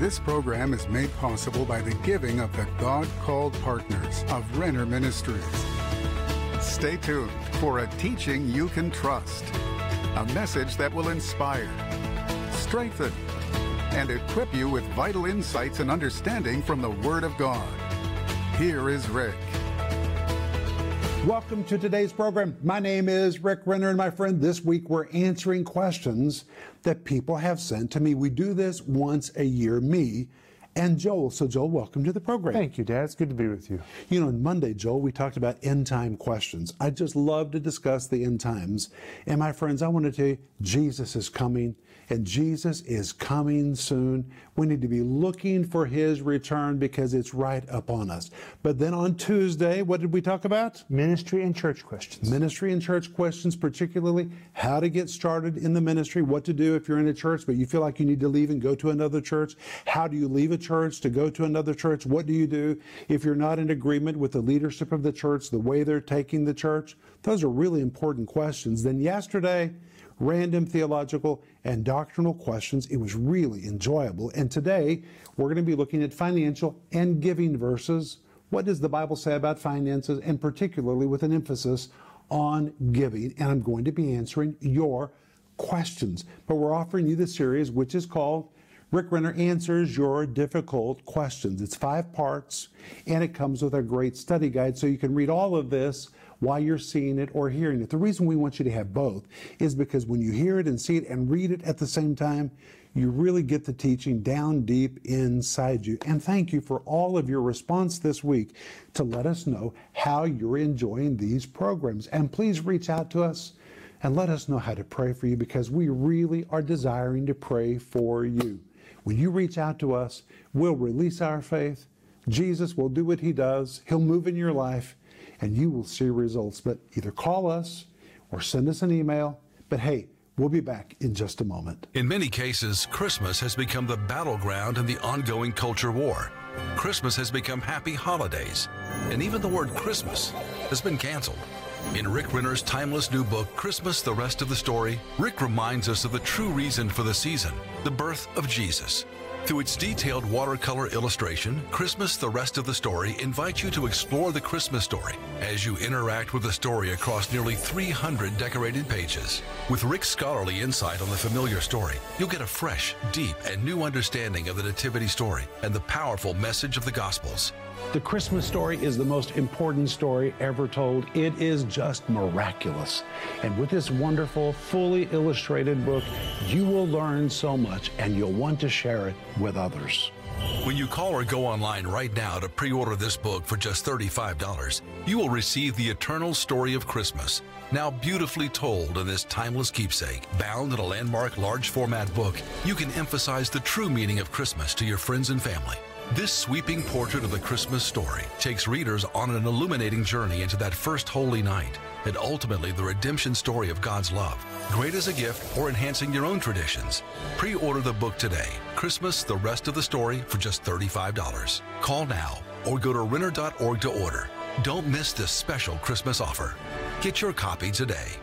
This program is made possible by the giving of the God called partners of Renner Ministries. Stay tuned for a teaching you can trust, a message that will inspire, strengthen, and equip you with vital insights and understanding from the Word of God. Here is Rick. Welcome to today's program. My name is Rick Renner, and my friend, this week we're answering questions that people have sent to me. We do this once a year, me and Joel. So, Joel, welcome to the program. Thank you, Dad. It's good to be with you. You know, on Monday, Joel, we talked about end time questions. I just love to discuss the end times. And my friends, I want to tell you, Jesus is coming and Jesus is coming soon. We need to be looking for his return because it's right upon us. But then on Tuesday, what did we talk about? Ministry and church questions. Ministry and church questions, particularly how to get started in the ministry, what to do if you're in a church but you feel like you need to leave and go to another church. How do you leave a church to go to another church? What do you do if you're not in agreement with the leadership of the church, the way they're taking the church? Those are really important questions. Then yesterday, random theological and doctrinal questions. It was really enjoyable. And today, we're going to be looking at financial and giving verses. What does the Bible say about finances, and particularly with an emphasis on giving? And I'm going to be answering your questions. But we're offering you the series, which is called Rick Renner Answers Your Difficult Questions. It's five parts, and it comes with a great study guide, so you can read all of this while you're seeing it or hearing it. The reason we want you to have both is because when you hear it and see it and read it at the same time, you really get the teaching down deep inside you. And thank you for all of your response this week to let us know how you're enjoying these programs. And please reach out to us and let us know how to pray for you because we really are desiring to pray for you. When you reach out to us, we'll release our faith. Jesus will do what he does. He'll move in your life and you will see results. But either call us or send us an email. But hey, We'll be back in just a moment. In many cases, Christmas has become the battleground in the ongoing culture war. Christmas has become happy holidays, and even the word Christmas has been canceled. In Rick Renner's timeless new book, Christmas The Rest of the Story, Rick reminds us of the true reason for the season the birth of Jesus. Through its detailed watercolor illustration, Christmas the Rest of the Story invites you to explore the Christmas story as you interact with the story across nearly 300 decorated pages. With Rick's scholarly insight on the familiar story, you'll get a fresh, deep, and new understanding of the Nativity story and the powerful message of the Gospels. The Christmas story is the most important story ever told. It is just miraculous. And with this wonderful, fully illustrated book, you will learn so much and you'll want to share it with others. When you call or go online right now to pre order this book for just $35, you will receive the eternal story of Christmas, now beautifully told in this timeless keepsake. Bound in a landmark large format book, you can emphasize the true meaning of Christmas to your friends and family. This sweeping portrait of the Christmas story takes readers on an illuminating journey into that first holy night and ultimately the redemption story of God's love. Great as a gift or enhancing your own traditions. Pre order the book today. Christmas, the rest of the story for just $35. Call now or go to Renner.org to order. Don't miss this special Christmas offer. Get your copy today.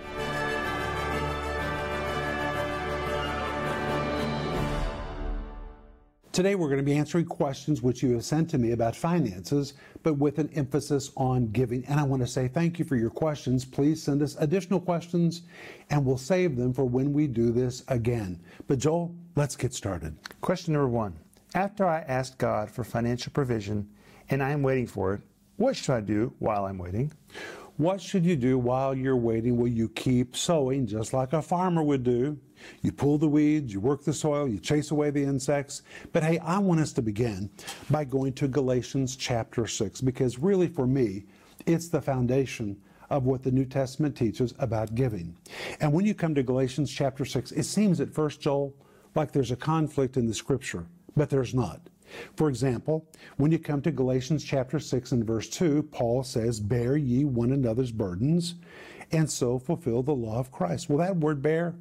Today, we're going to be answering questions which you have sent to me about finances, but with an emphasis on giving. And I want to say thank you for your questions. Please send us additional questions, and we'll save them for when we do this again. But, Joel, let's get started. Question number one After I asked God for financial provision and I am waiting for it, what should I do while I'm waiting? What should you do while you're waiting? Will you keep sowing just like a farmer would do? You pull the weeds, you work the soil, you chase away the insects. But hey, I want us to begin by going to Galatians chapter 6 because really for me, it's the foundation of what the New Testament teaches about giving. And when you come to Galatians chapter 6, it seems at first, Joel, like there's a conflict in the scripture, but there's not. For example, when you come to Galatians chapter 6 and verse 2, Paul says, Bear ye one another's burdens, and so fulfill the law of Christ. Well, that word bear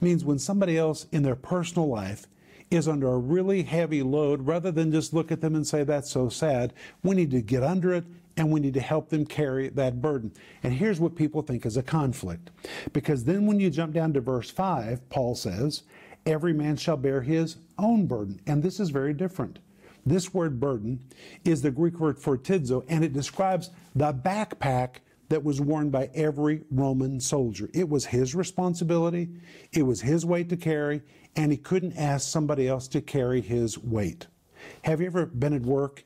means when somebody else in their personal life is under a really heavy load, rather than just look at them and say, That's so sad, we need to get under it and we need to help them carry that burden. And here's what people think is a conflict. Because then when you jump down to verse 5, Paul says, every man shall bear his own burden. And this is very different. This word burden is the Greek word phortizo, and it describes the backpack that was worn by every Roman soldier. It was his responsibility, it was his weight to carry, and he couldn't ask somebody else to carry his weight. Have you ever been at work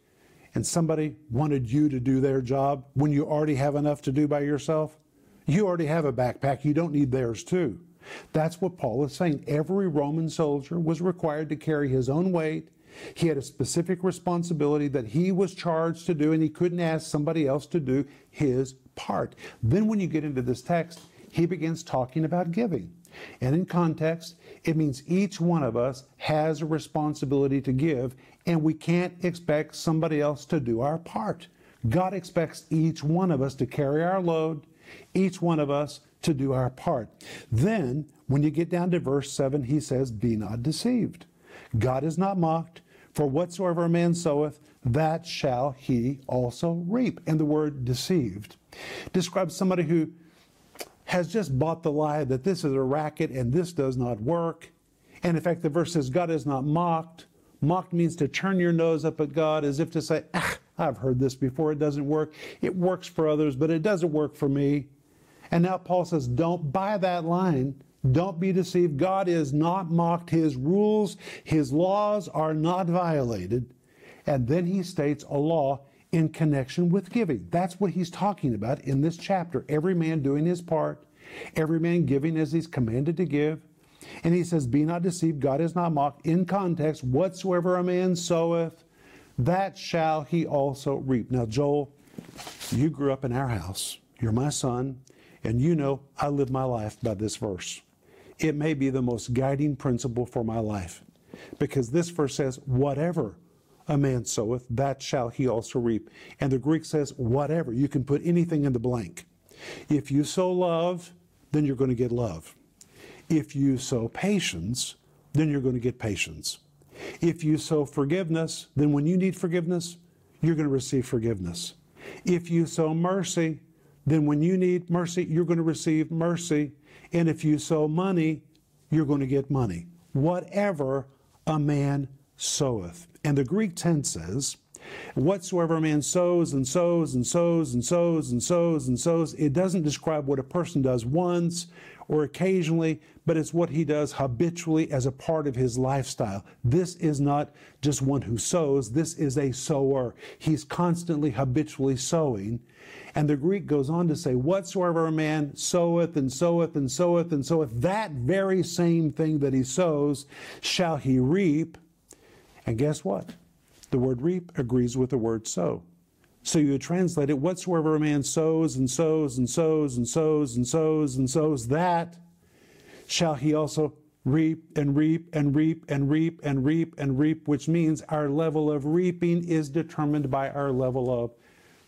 and somebody wanted you to do their job when you already have enough to do by yourself? You already have a backpack, you don't need theirs too. That's what Paul is saying. Every Roman soldier was required to carry his own weight. He had a specific responsibility that he was charged to do, and he couldn't ask somebody else to do his part. Then, when you get into this text, he begins talking about giving. And in context, it means each one of us has a responsibility to give, and we can't expect somebody else to do our part. God expects each one of us to carry our load, each one of us to do our part. Then, when you get down to verse 7, he says, Be not deceived. God is not mocked, for whatsoever a man soweth, that shall he also reap. And the word deceived describes somebody who has just bought the lie that this is a racket and this does not work. And in fact, the verse says, God is not mocked. Mocked means to turn your nose up at God as if to say, ah, I've heard this before, it doesn't work. It works for others, but it doesn't work for me. And now Paul says, don't buy that line. Don't be deceived. God is not mocked. His rules, his laws are not violated. And then he states a law in connection with giving. That's what he's talking about in this chapter. Every man doing his part, every man giving as he's commanded to give. And he says, Be not deceived, God is not mocked. In context, whatsoever a man soweth, that shall he also reap. Now, Joel, you grew up in our house. You're my son. And you know, I live my life by this verse. It may be the most guiding principle for my life because this verse says, Whatever a man soweth, that shall he also reap. And the Greek says, Whatever. You can put anything in the blank. If you sow love, then you're going to get love. If you sow patience, then you're going to get patience. If you sow forgiveness, then when you need forgiveness, you're going to receive forgiveness. If you sow mercy, then when you need mercy, you're going to receive mercy. And if you sow money, you're going to get money. Whatever a man soweth. And the Greek tense says, Whatsoever a man sows and sows and sows and sows and sows and sows, it doesn't describe what a person does once or occasionally, but it's what he does habitually as a part of his lifestyle. This is not just one who sows, this is a sower. He's constantly habitually sowing. And the Greek goes on to say, Whatsoever a man soweth and soweth and soweth and soweth, that very same thing that he sows shall he reap. And guess what? The word reap agrees with the word sow. So you translate it, whatsoever a man sows and sows and sows and sows and sows and sows, that shall he also reap and reap and reap and reap and reap and reap, which means our level of reaping is determined by our level of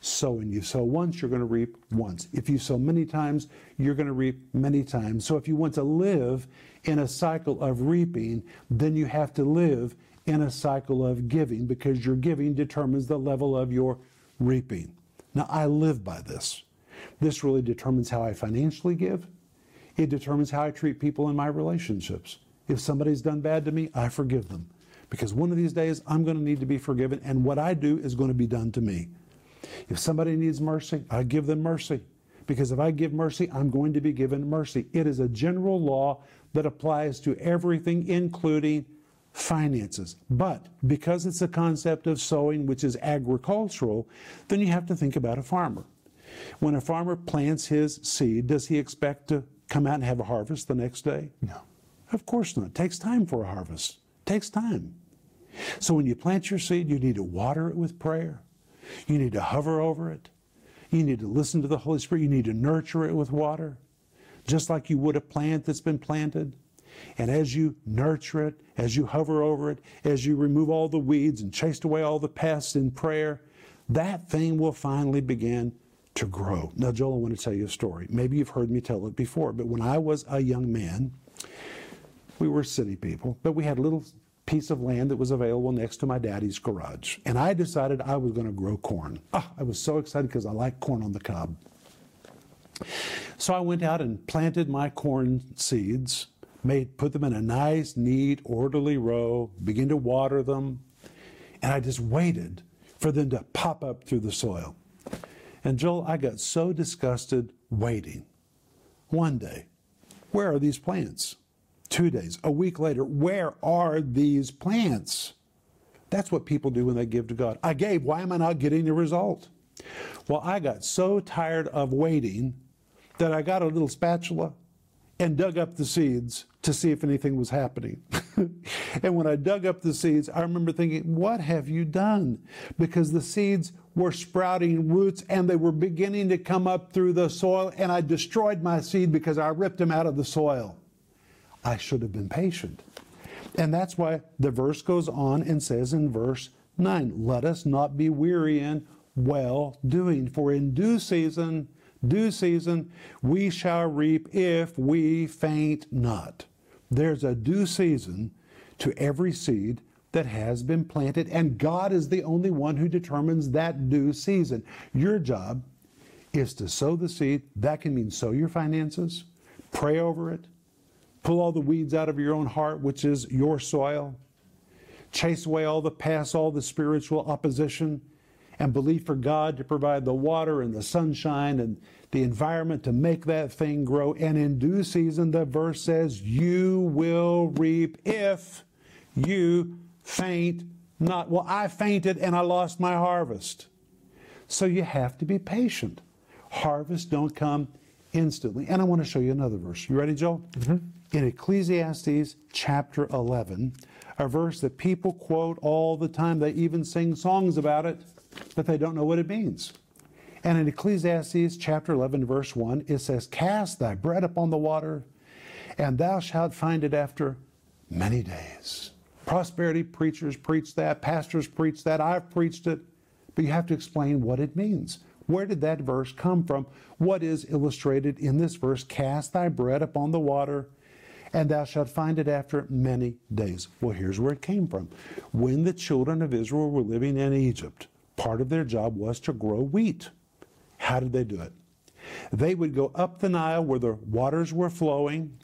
sowing. You sow once, you're going to reap once. If you sow many times, you're going to reap many times. So if you want to live in a cycle of reaping, then you have to live in a cycle of giving because your giving determines the level of your reaping. Now, I live by this. This really determines how I financially give. It determines how I treat people in my relationships. If somebody's done bad to me, I forgive them. Because one of these days, I'm going to need to be forgiven, and what I do is going to be done to me. If somebody needs mercy, I give them mercy. Because if I give mercy, I'm going to be given mercy. It is a general law that applies to everything, including finances. But because it's a concept of sowing, which is agricultural, then you have to think about a farmer. When a farmer plants his seed, does he expect to come out and have a harvest the next day? No. Of course not. It takes time for a harvest. It takes time. So when you plant your seed, you need to water it with prayer. You need to hover over it. You need to listen to the Holy Spirit. You need to nurture it with water, just like you would a plant that's been planted. And as you nurture it, as you hover over it, as you remove all the weeds and chase away all the pests in prayer, that thing will finally begin to grow. Now, Joel, I want to tell you a story. Maybe you've heard me tell it before, but when I was a young man, we were city people, but we had a little piece of land that was available next to my daddy's garage. And I decided I was going to grow corn. Oh, I was so excited because I like corn on the cob. So I went out and planted my corn seeds made put them in a nice, neat, orderly row, begin to water them, and I just waited for them to pop up through the soil. And Joel, I got so disgusted waiting. One day, where are these plants? Two days, a week later, where are these plants? That's what people do when they give to God. I gave, why am I not getting a result? Well, I got so tired of waiting that I got a little spatula and dug up the seeds to see if anything was happening. and when I dug up the seeds, I remember thinking, What have you done? Because the seeds were sprouting roots and they were beginning to come up through the soil, and I destroyed my seed because I ripped them out of the soil. I should have been patient. And that's why the verse goes on and says in verse 9, Let us not be weary in well doing, for in due season, due season, we shall reap if we faint not. There's a due season to every seed that has been planted, and God is the only one who determines that due season. Your job is to sow the seed. That can mean sow your finances, pray over it, pull all the weeds out of your own heart, which is your soil, chase away all the past, all the spiritual opposition, and believe for God to provide the water and the sunshine and the environment to make that thing grow. And in due season, the verse says, You will reap if you faint not. Well, I fainted and I lost my harvest. So you have to be patient. Harvests don't come instantly. And I want to show you another verse. You ready, Joel? Mm-hmm. In Ecclesiastes chapter 11, a verse that people quote all the time. They even sing songs about it, but they don't know what it means. And in Ecclesiastes chapter 11, verse 1, it says, Cast thy bread upon the water, and thou shalt find it after many days. Prosperity preachers preach that, pastors preach that, I've preached it, but you have to explain what it means. Where did that verse come from? What is illustrated in this verse? Cast thy bread upon the water, and thou shalt find it after many days. Well, here's where it came from. When the children of Israel were living in Egypt, part of their job was to grow wheat. How did they do it? They would go up the Nile where the waters were flowing,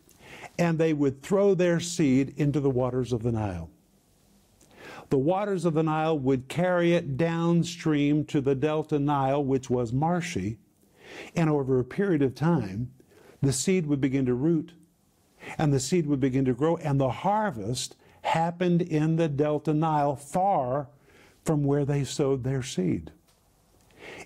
and they would throw their seed into the waters of the Nile. The waters of the Nile would carry it downstream to the Delta Nile, which was marshy, and over a period of time, the seed would begin to root, and the seed would begin to grow, and the harvest happened in the Delta Nile, far from where they sowed their seed.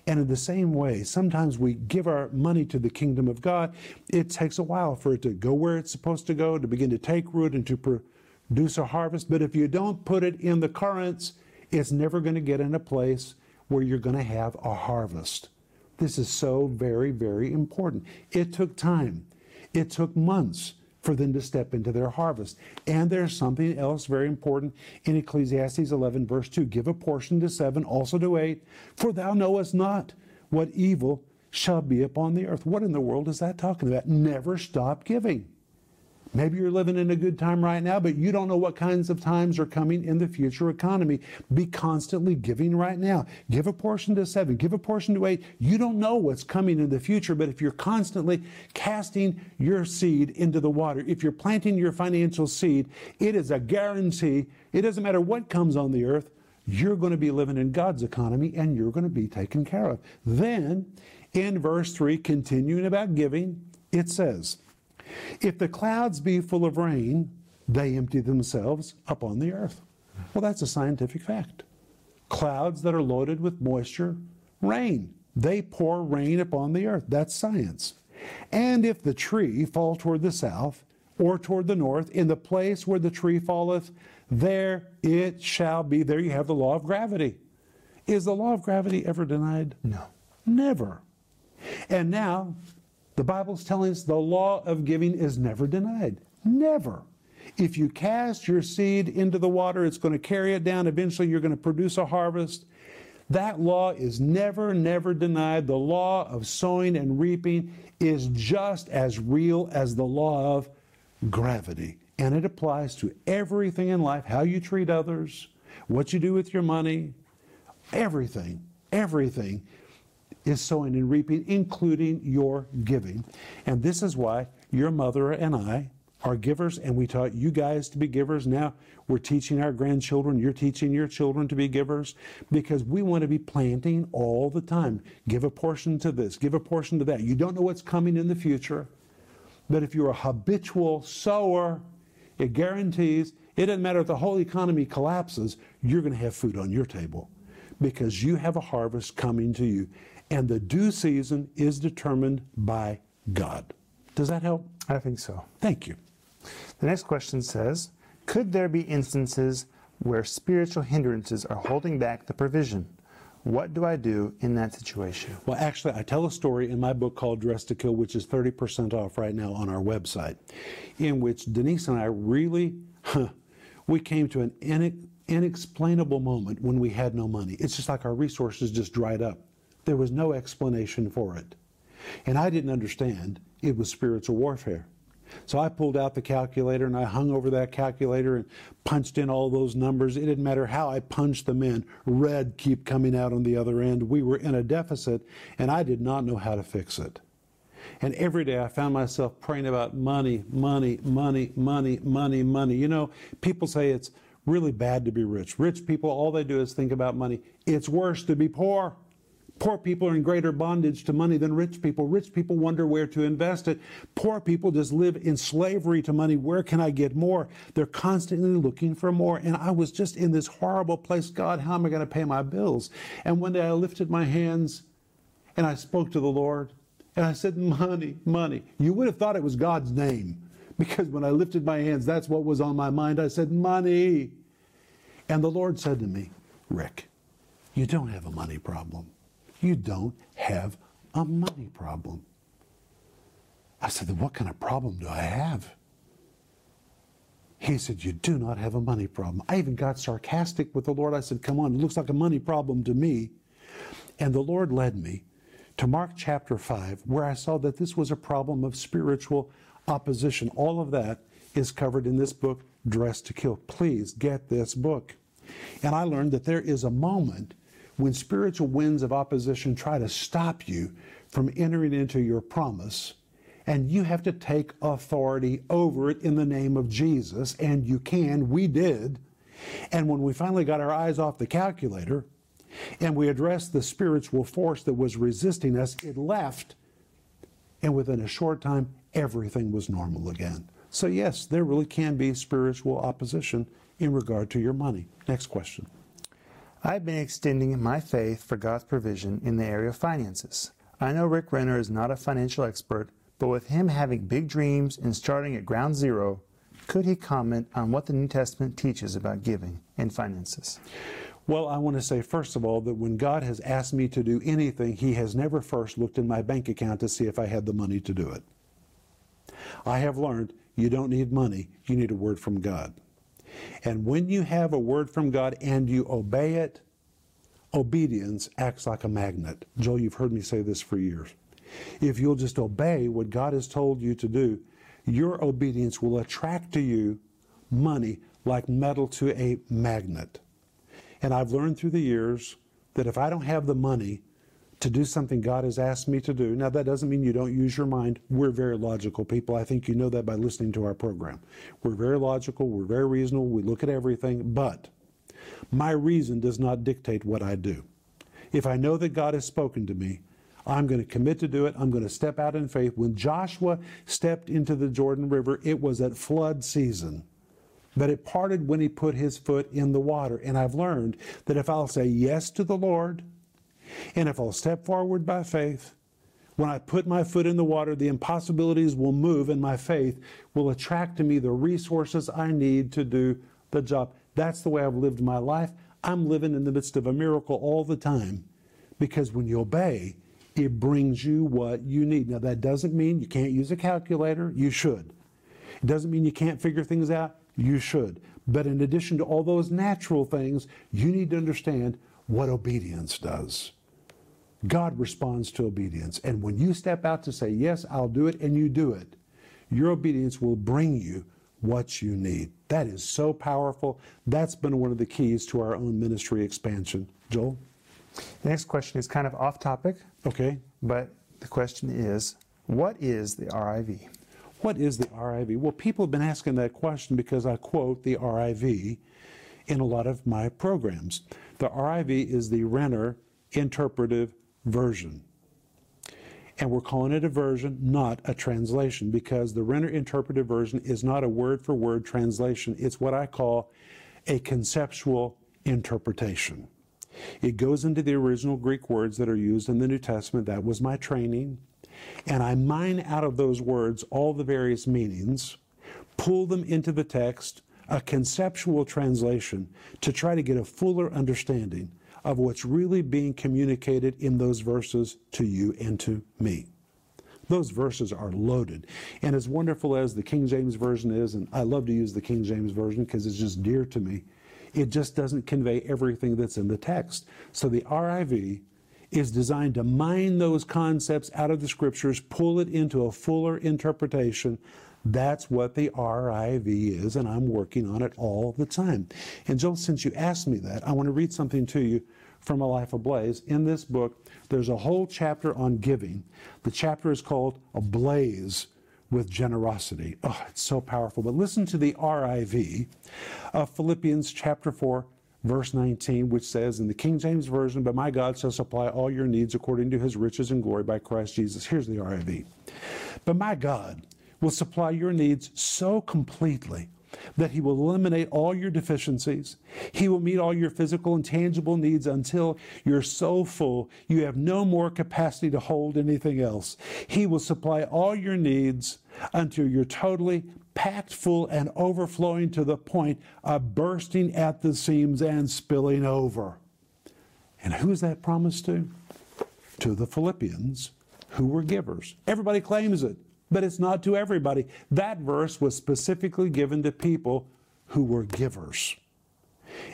And in the same way, sometimes we give our money to the kingdom of God. It takes a while for it to go where it's supposed to go, to begin to take root and to produce a harvest. But if you don't put it in the currents, it's never going to get in a place where you're going to have a harvest. This is so very, very important. It took time. It took months for them to step into their harvest. And there's something else very important in Ecclesiastes 11, verse 2 Give a portion to seven, also to eight, for thou knowest not what evil shall be upon the earth. What in the world is that talking about? Never stop giving. Maybe you're living in a good time right now, but you don't know what kinds of times are coming in the future economy. Be constantly giving right now. Give a portion to seven, give a portion to eight. You don't know what's coming in the future, but if you're constantly casting your seed into the water, if you're planting your financial seed, it is a guarantee. It doesn't matter what comes on the earth, you're going to be living in God's economy and you're going to be taken care of. Then, in verse 3, continuing about giving, it says, if the clouds be full of rain, they empty themselves upon the earth. Well, that's a scientific fact. Clouds that are loaded with moisture rain. They pour rain upon the earth. That's science. And if the tree fall toward the south or toward the north, in the place where the tree falleth, there it shall be. There you have the law of gravity. Is the law of gravity ever denied? No. Never. And now the Bible's telling us the law of giving is never denied. Never. If you cast your seed into the water, it's going to carry it down. Eventually, you're going to produce a harvest. That law is never, never denied. The law of sowing and reaping is just as real as the law of gravity. And it applies to everything in life how you treat others, what you do with your money, everything, everything is sowing and reaping, including your giving. And this is why your mother and I are givers, and we taught you guys to be givers. Now we're teaching our grandchildren, you're teaching your children to be givers because we want to be planting all the time. Give a portion to this, give a portion to that. You don't know what's coming in the future, but if you're a habitual sower, it guarantees it doesn't matter if the whole economy collapses, you're going to have food on your table because you have a harvest coming to you. And the due season is determined by God. Does that help? I think so. Thank you. The next question says Could there be instances where spiritual hindrances are holding back the provision? What do I do in that situation? Well, actually, I tell a story in my book called Dress to Kill, which is 30% off right now on our website, in which Denise and I really, huh, we came to an inexplainable moment when we had no money. It's just like our resources just dried up. There was no explanation for it. And I didn't understand it was spiritual warfare. So I pulled out the calculator and I hung over that calculator and punched in all those numbers. It didn't matter how I punched them in, red keep coming out on the other end. We were in a deficit and I did not know how to fix it. And every day I found myself praying about money, money, money, money, money, money. You know, people say it's really bad to be rich. Rich people, all they do is think about money. It's worse to be poor. Poor people are in greater bondage to money than rich people. Rich people wonder where to invest it. Poor people just live in slavery to money. Where can I get more? They're constantly looking for more. And I was just in this horrible place. God, how am I going to pay my bills? And one day I lifted my hands and I spoke to the Lord and I said, Money, money. You would have thought it was God's name because when I lifted my hands, that's what was on my mind. I said, Money. And the Lord said to me, Rick, you don't have a money problem. You don't have a money problem. I said, What kind of problem do I have? He said, You do not have a money problem. I even got sarcastic with the Lord. I said, Come on, it looks like a money problem to me. And the Lord led me to Mark chapter 5, where I saw that this was a problem of spiritual opposition. All of that is covered in this book, Dress to Kill. Please get this book. And I learned that there is a moment when spiritual winds of opposition try to stop you from entering into your promise, and you have to take authority over it in the name of Jesus, and you can. We did. And when we finally got our eyes off the calculator and we addressed the spiritual force that was resisting us, it left. And within a short time, everything was normal again. So, yes, there really can be spiritual opposition in regard to your money. Next question. I've been extending my faith for God's provision in the area of finances. I know Rick Renner is not a financial expert, but with him having big dreams and starting at ground zero, could he comment on what the New Testament teaches about giving and finances? Well, I want to say, first of all, that when God has asked me to do anything, He has never first looked in my bank account to see if I had the money to do it. I have learned you don't need money, you need a word from God. And when you have a word from God and you obey it, obedience acts like a magnet. Joel, you've heard me say this for years. If you'll just obey what God has told you to do, your obedience will attract to you money like metal to a magnet. And I've learned through the years that if I don't have the money to do something God has asked me to do. Now, that doesn't mean you don't use your mind. We're very logical people. I think you know that by listening to our program. We're very logical, we're very reasonable, we look at everything, but my reason does not dictate what I do. If I know that God has spoken to me, I'm going to commit to do it. I'm going to step out in faith. When Joshua stepped into the Jordan River, it was at flood season. But it parted when he put his foot in the water. And I've learned that if I'll say yes to the Lord, and if I'll step forward by faith, when I put my foot in the water, the impossibilities will move and my faith will attract to me the resources I need to do the job. That's the way I've lived my life. I'm living in the midst of a miracle all the time because when you obey, it brings you what you need. Now, that doesn't mean you can't use a calculator. You should. It doesn't mean you can't figure things out. You should. But in addition to all those natural things, you need to understand what obedience does. God responds to obedience. And when you step out to say, Yes, I'll do it, and you do it, your obedience will bring you what you need. That is so powerful. That's been one of the keys to our own ministry expansion. Joel? The next question is kind of off topic. Okay. But the question is what is the RIV? What is the RIV? Well, people have been asking that question because I quote the RIV in a lot of my programs. The RIV is the Renner Interpretive Version. And we're calling it a version, not a translation, because the Renner Interpretive Version is not a word for word translation. It's what I call a conceptual interpretation. It goes into the original Greek words that are used in the New Testament. That was my training. And I mine out of those words all the various meanings, pull them into the text, a conceptual translation to try to get a fuller understanding of what's really being communicated in those verses to you and to me. Those verses are loaded. And as wonderful as the King James Version is, and I love to use the King James Version because it's just dear to me, it just doesn't convey everything that's in the text. So the RIV is designed to mine those concepts out of the scriptures, pull it into a fuller interpretation. That's what the RIV is, and I'm working on it all the time. And Joel, since you asked me that, I want to read something to you from A Life Ablaze. In this book, there's a whole chapter on giving. The chapter is called Ablaze with Generosity. Oh, it's so powerful. But listen to the RIV of Philippians chapter 4, verse 19, which says in the King James Version, But my God shall supply all your needs according to his riches and glory by Christ Jesus. Here's the RIV. But my God will supply your needs so completely that He will eliminate all your deficiencies. He will meet all your physical and tangible needs until you're so full you have no more capacity to hold anything else. He will supply all your needs until you're totally packed full and overflowing to the point of bursting at the seams and spilling over. And who's that promise to? To the Philippians who were givers. Everybody claims it, but it's not to everybody. That verse was specifically given to people who were givers.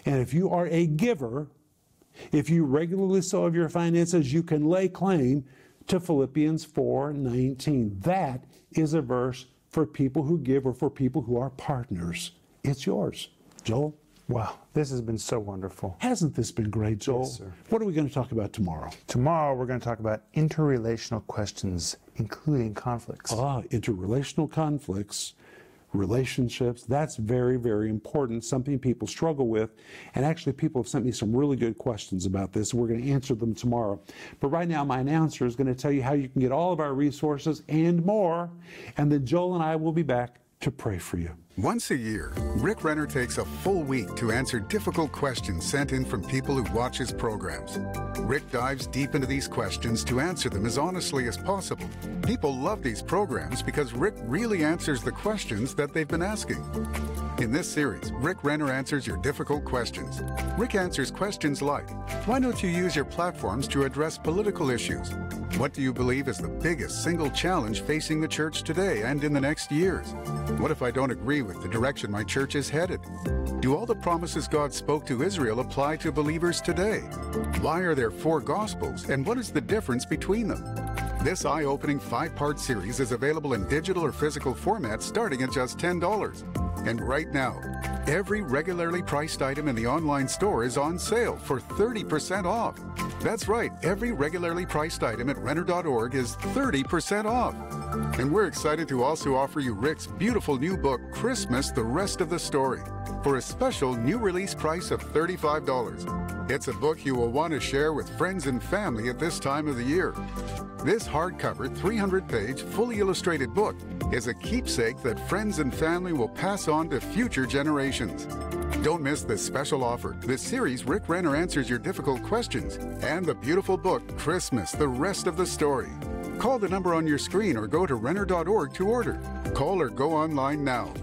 And if you are a giver, if you regularly sow of your finances, you can lay claim to Philippians 4:19. That is a verse for people who give or for people who are partners. It's yours. Joel? Wow, this has been so wonderful. Hasn't this been great, Joel? Yes, sir. What are we going to talk about tomorrow? Tomorrow we're going to talk about interrelational questions, including conflicts. Ah, interrelational conflicts, relationships. That's very, very important. Something people struggle with. And actually, people have sent me some really good questions about this. We're going to answer them tomorrow. But right now, my announcer is going to tell you how you can get all of our resources and more. And then Joel and I will be back to pray for you. Once a year, Rick Renner takes a full week to answer difficult questions sent in from people who watch his programs. Rick dives deep into these questions to answer them as honestly as possible. People love these programs because Rick really answers the questions that they've been asking. In this series, Rick Renner answers your difficult questions. Rick answers questions like Why don't you use your platforms to address political issues? What do you believe is the biggest single challenge facing the church today and in the next years? What if I don't agree with the direction my church is headed? Do all the promises God spoke to Israel apply to believers today? Why are there four Gospels, and what is the difference between them? This eye opening five part series is available in digital or physical format starting at just $10. And right now, every regularly priced item in the online store is on sale for 30% off. That's right, every regularly priced item at Renner.org is 30% off. And we're excited to also offer you Rick's beautiful new book, Christmas The Rest of the Story, for a special new release price of $35. It's a book you will want to share with friends and family at this time of the year. This hardcover, 300 page, fully illustrated book is a keepsake that friends and family will pass on to future generations. Don't miss this special offer. This series, Rick Renner answers your difficult questions, and the beautiful book, Christmas The Rest of the Story. Call the number on your screen or go to Renner.org to order. Call or go online now.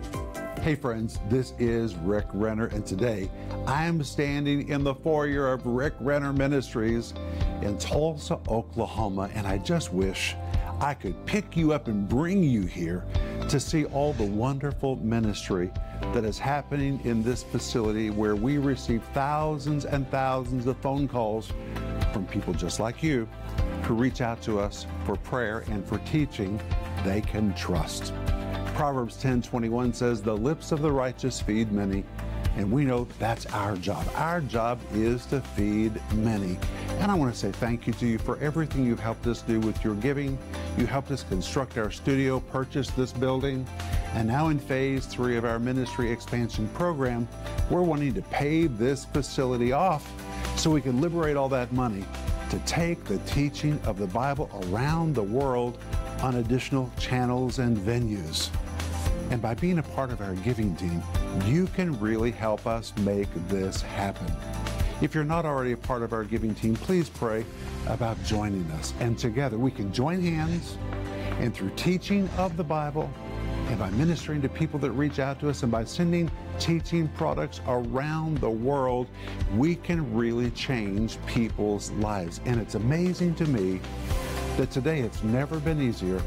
Hey friends, this is Rick Renner, and today I am standing in the foyer of Rick Renner Ministries in Tulsa, Oklahoma, and I just wish I could pick you up and bring you here to see all the wonderful ministry that is happening in this facility where we receive thousands and thousands of phone calls from people just like you who reach out to us for prayer and for teaching they can trust. Proverbs 10:21 says, "The lips of the righteous feed many." And we know that's our job. Our job is to feed many. And I want to say thank you to you for everything you've helped us do with your giving, You helped us construct our studio, purchase this building, and now in phase three of our ministry expansion program, we're wanting to pay this facility off so we can liberate all that money to take the teaching of the Bible around the world on additional channels and venues. And by being a part of our giving team, you can really help us make this happen. If you're not already a part of our giving team, please pray about joining us. And together we can join hands and through teaching of the Bible and by ministering to people that reach out to us and by sending teaching products around the world, we can really change people's lives. And it's amazing to me that today it's never been easier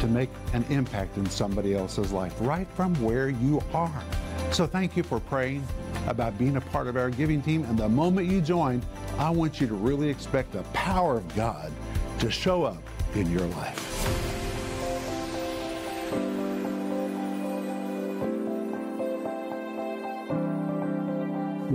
to make an impact in somebody else's life right from where you are. So thank you for praying about being a part of our giving team. And the moment you join, I want you to really expect the power of God to show up in your life.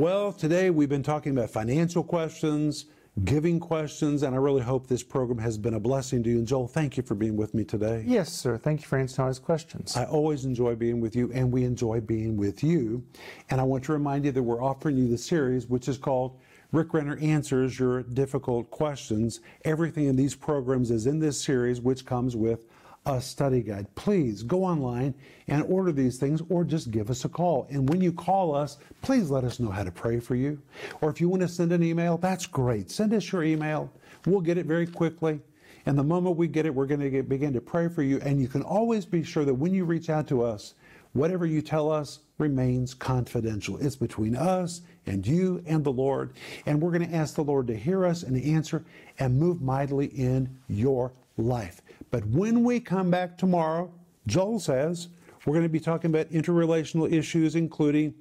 Well, today we've been talking about financial questions, giving questions, and I really hope this program has been a blessing to you. And Joel, thank you for being with me today. Yes, sir. Thank you for answering all his questions. I always enjoy being with you, and we enjoy being with you. And I want to remind you that we're offering you the series, which is called Rick Renner Answers Your Difficult Questions. Everything in these programs is in this series, which comes with a study guide. Please go online and order these things or just give us a call. And when you call us, please let us know how to pray for you. Or if you want to send an email, that's great. Send us your email. We'll get it very quickly. And the moment we get it, we're going to get, begin to pray for you. And you can always be sure that when you reach out to us, whatever you tell us remains confidential. It's between us and you and the Lord. And we're going to ask the Lord to hear us and answer and move mightily in your life. But when we come back tomorrow, Joel says, we're going to be talking about interrelational issues, including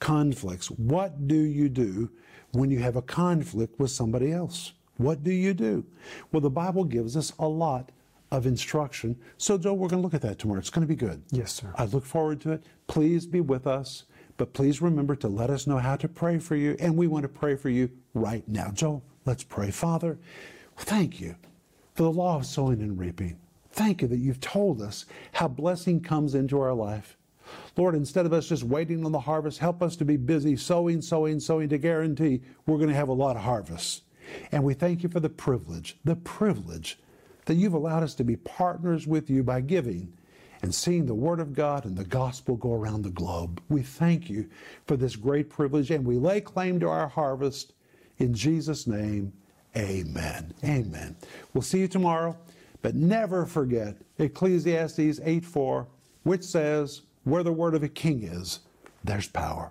conflicts. What do you do when you have a conflict with somebody else? What do you do? Well, the Bible gives us a lot of instruction. So, Joel, we're going to look at that tomorrow. It's going to be good. Yes, sir. I look forward to it. Please be with us. But please remember to let us know how to pray for you. And we want to pray for you right now. Joel, let's pray. Father, thank you for the law of sowing and reaping. Thank you that you've told us how blessing comes into our life. Lord, instead of us just waiting on the harvest, help us to be busy sowing, sowing, sowing to guarantee we're going to have a lot of harvest. And we thank you for the privilege, the privilege that you've allowed us to be partners with you by giving and seeing the Word of God and the gospel go around the globe. We thank you for this great privilege and we lay claim to our harvest in Jesus' name. Amen. Amen. We'll see you tomorrow, but never forget Ecclesiastes 8 4, which says, Where the word of a king is, there's power.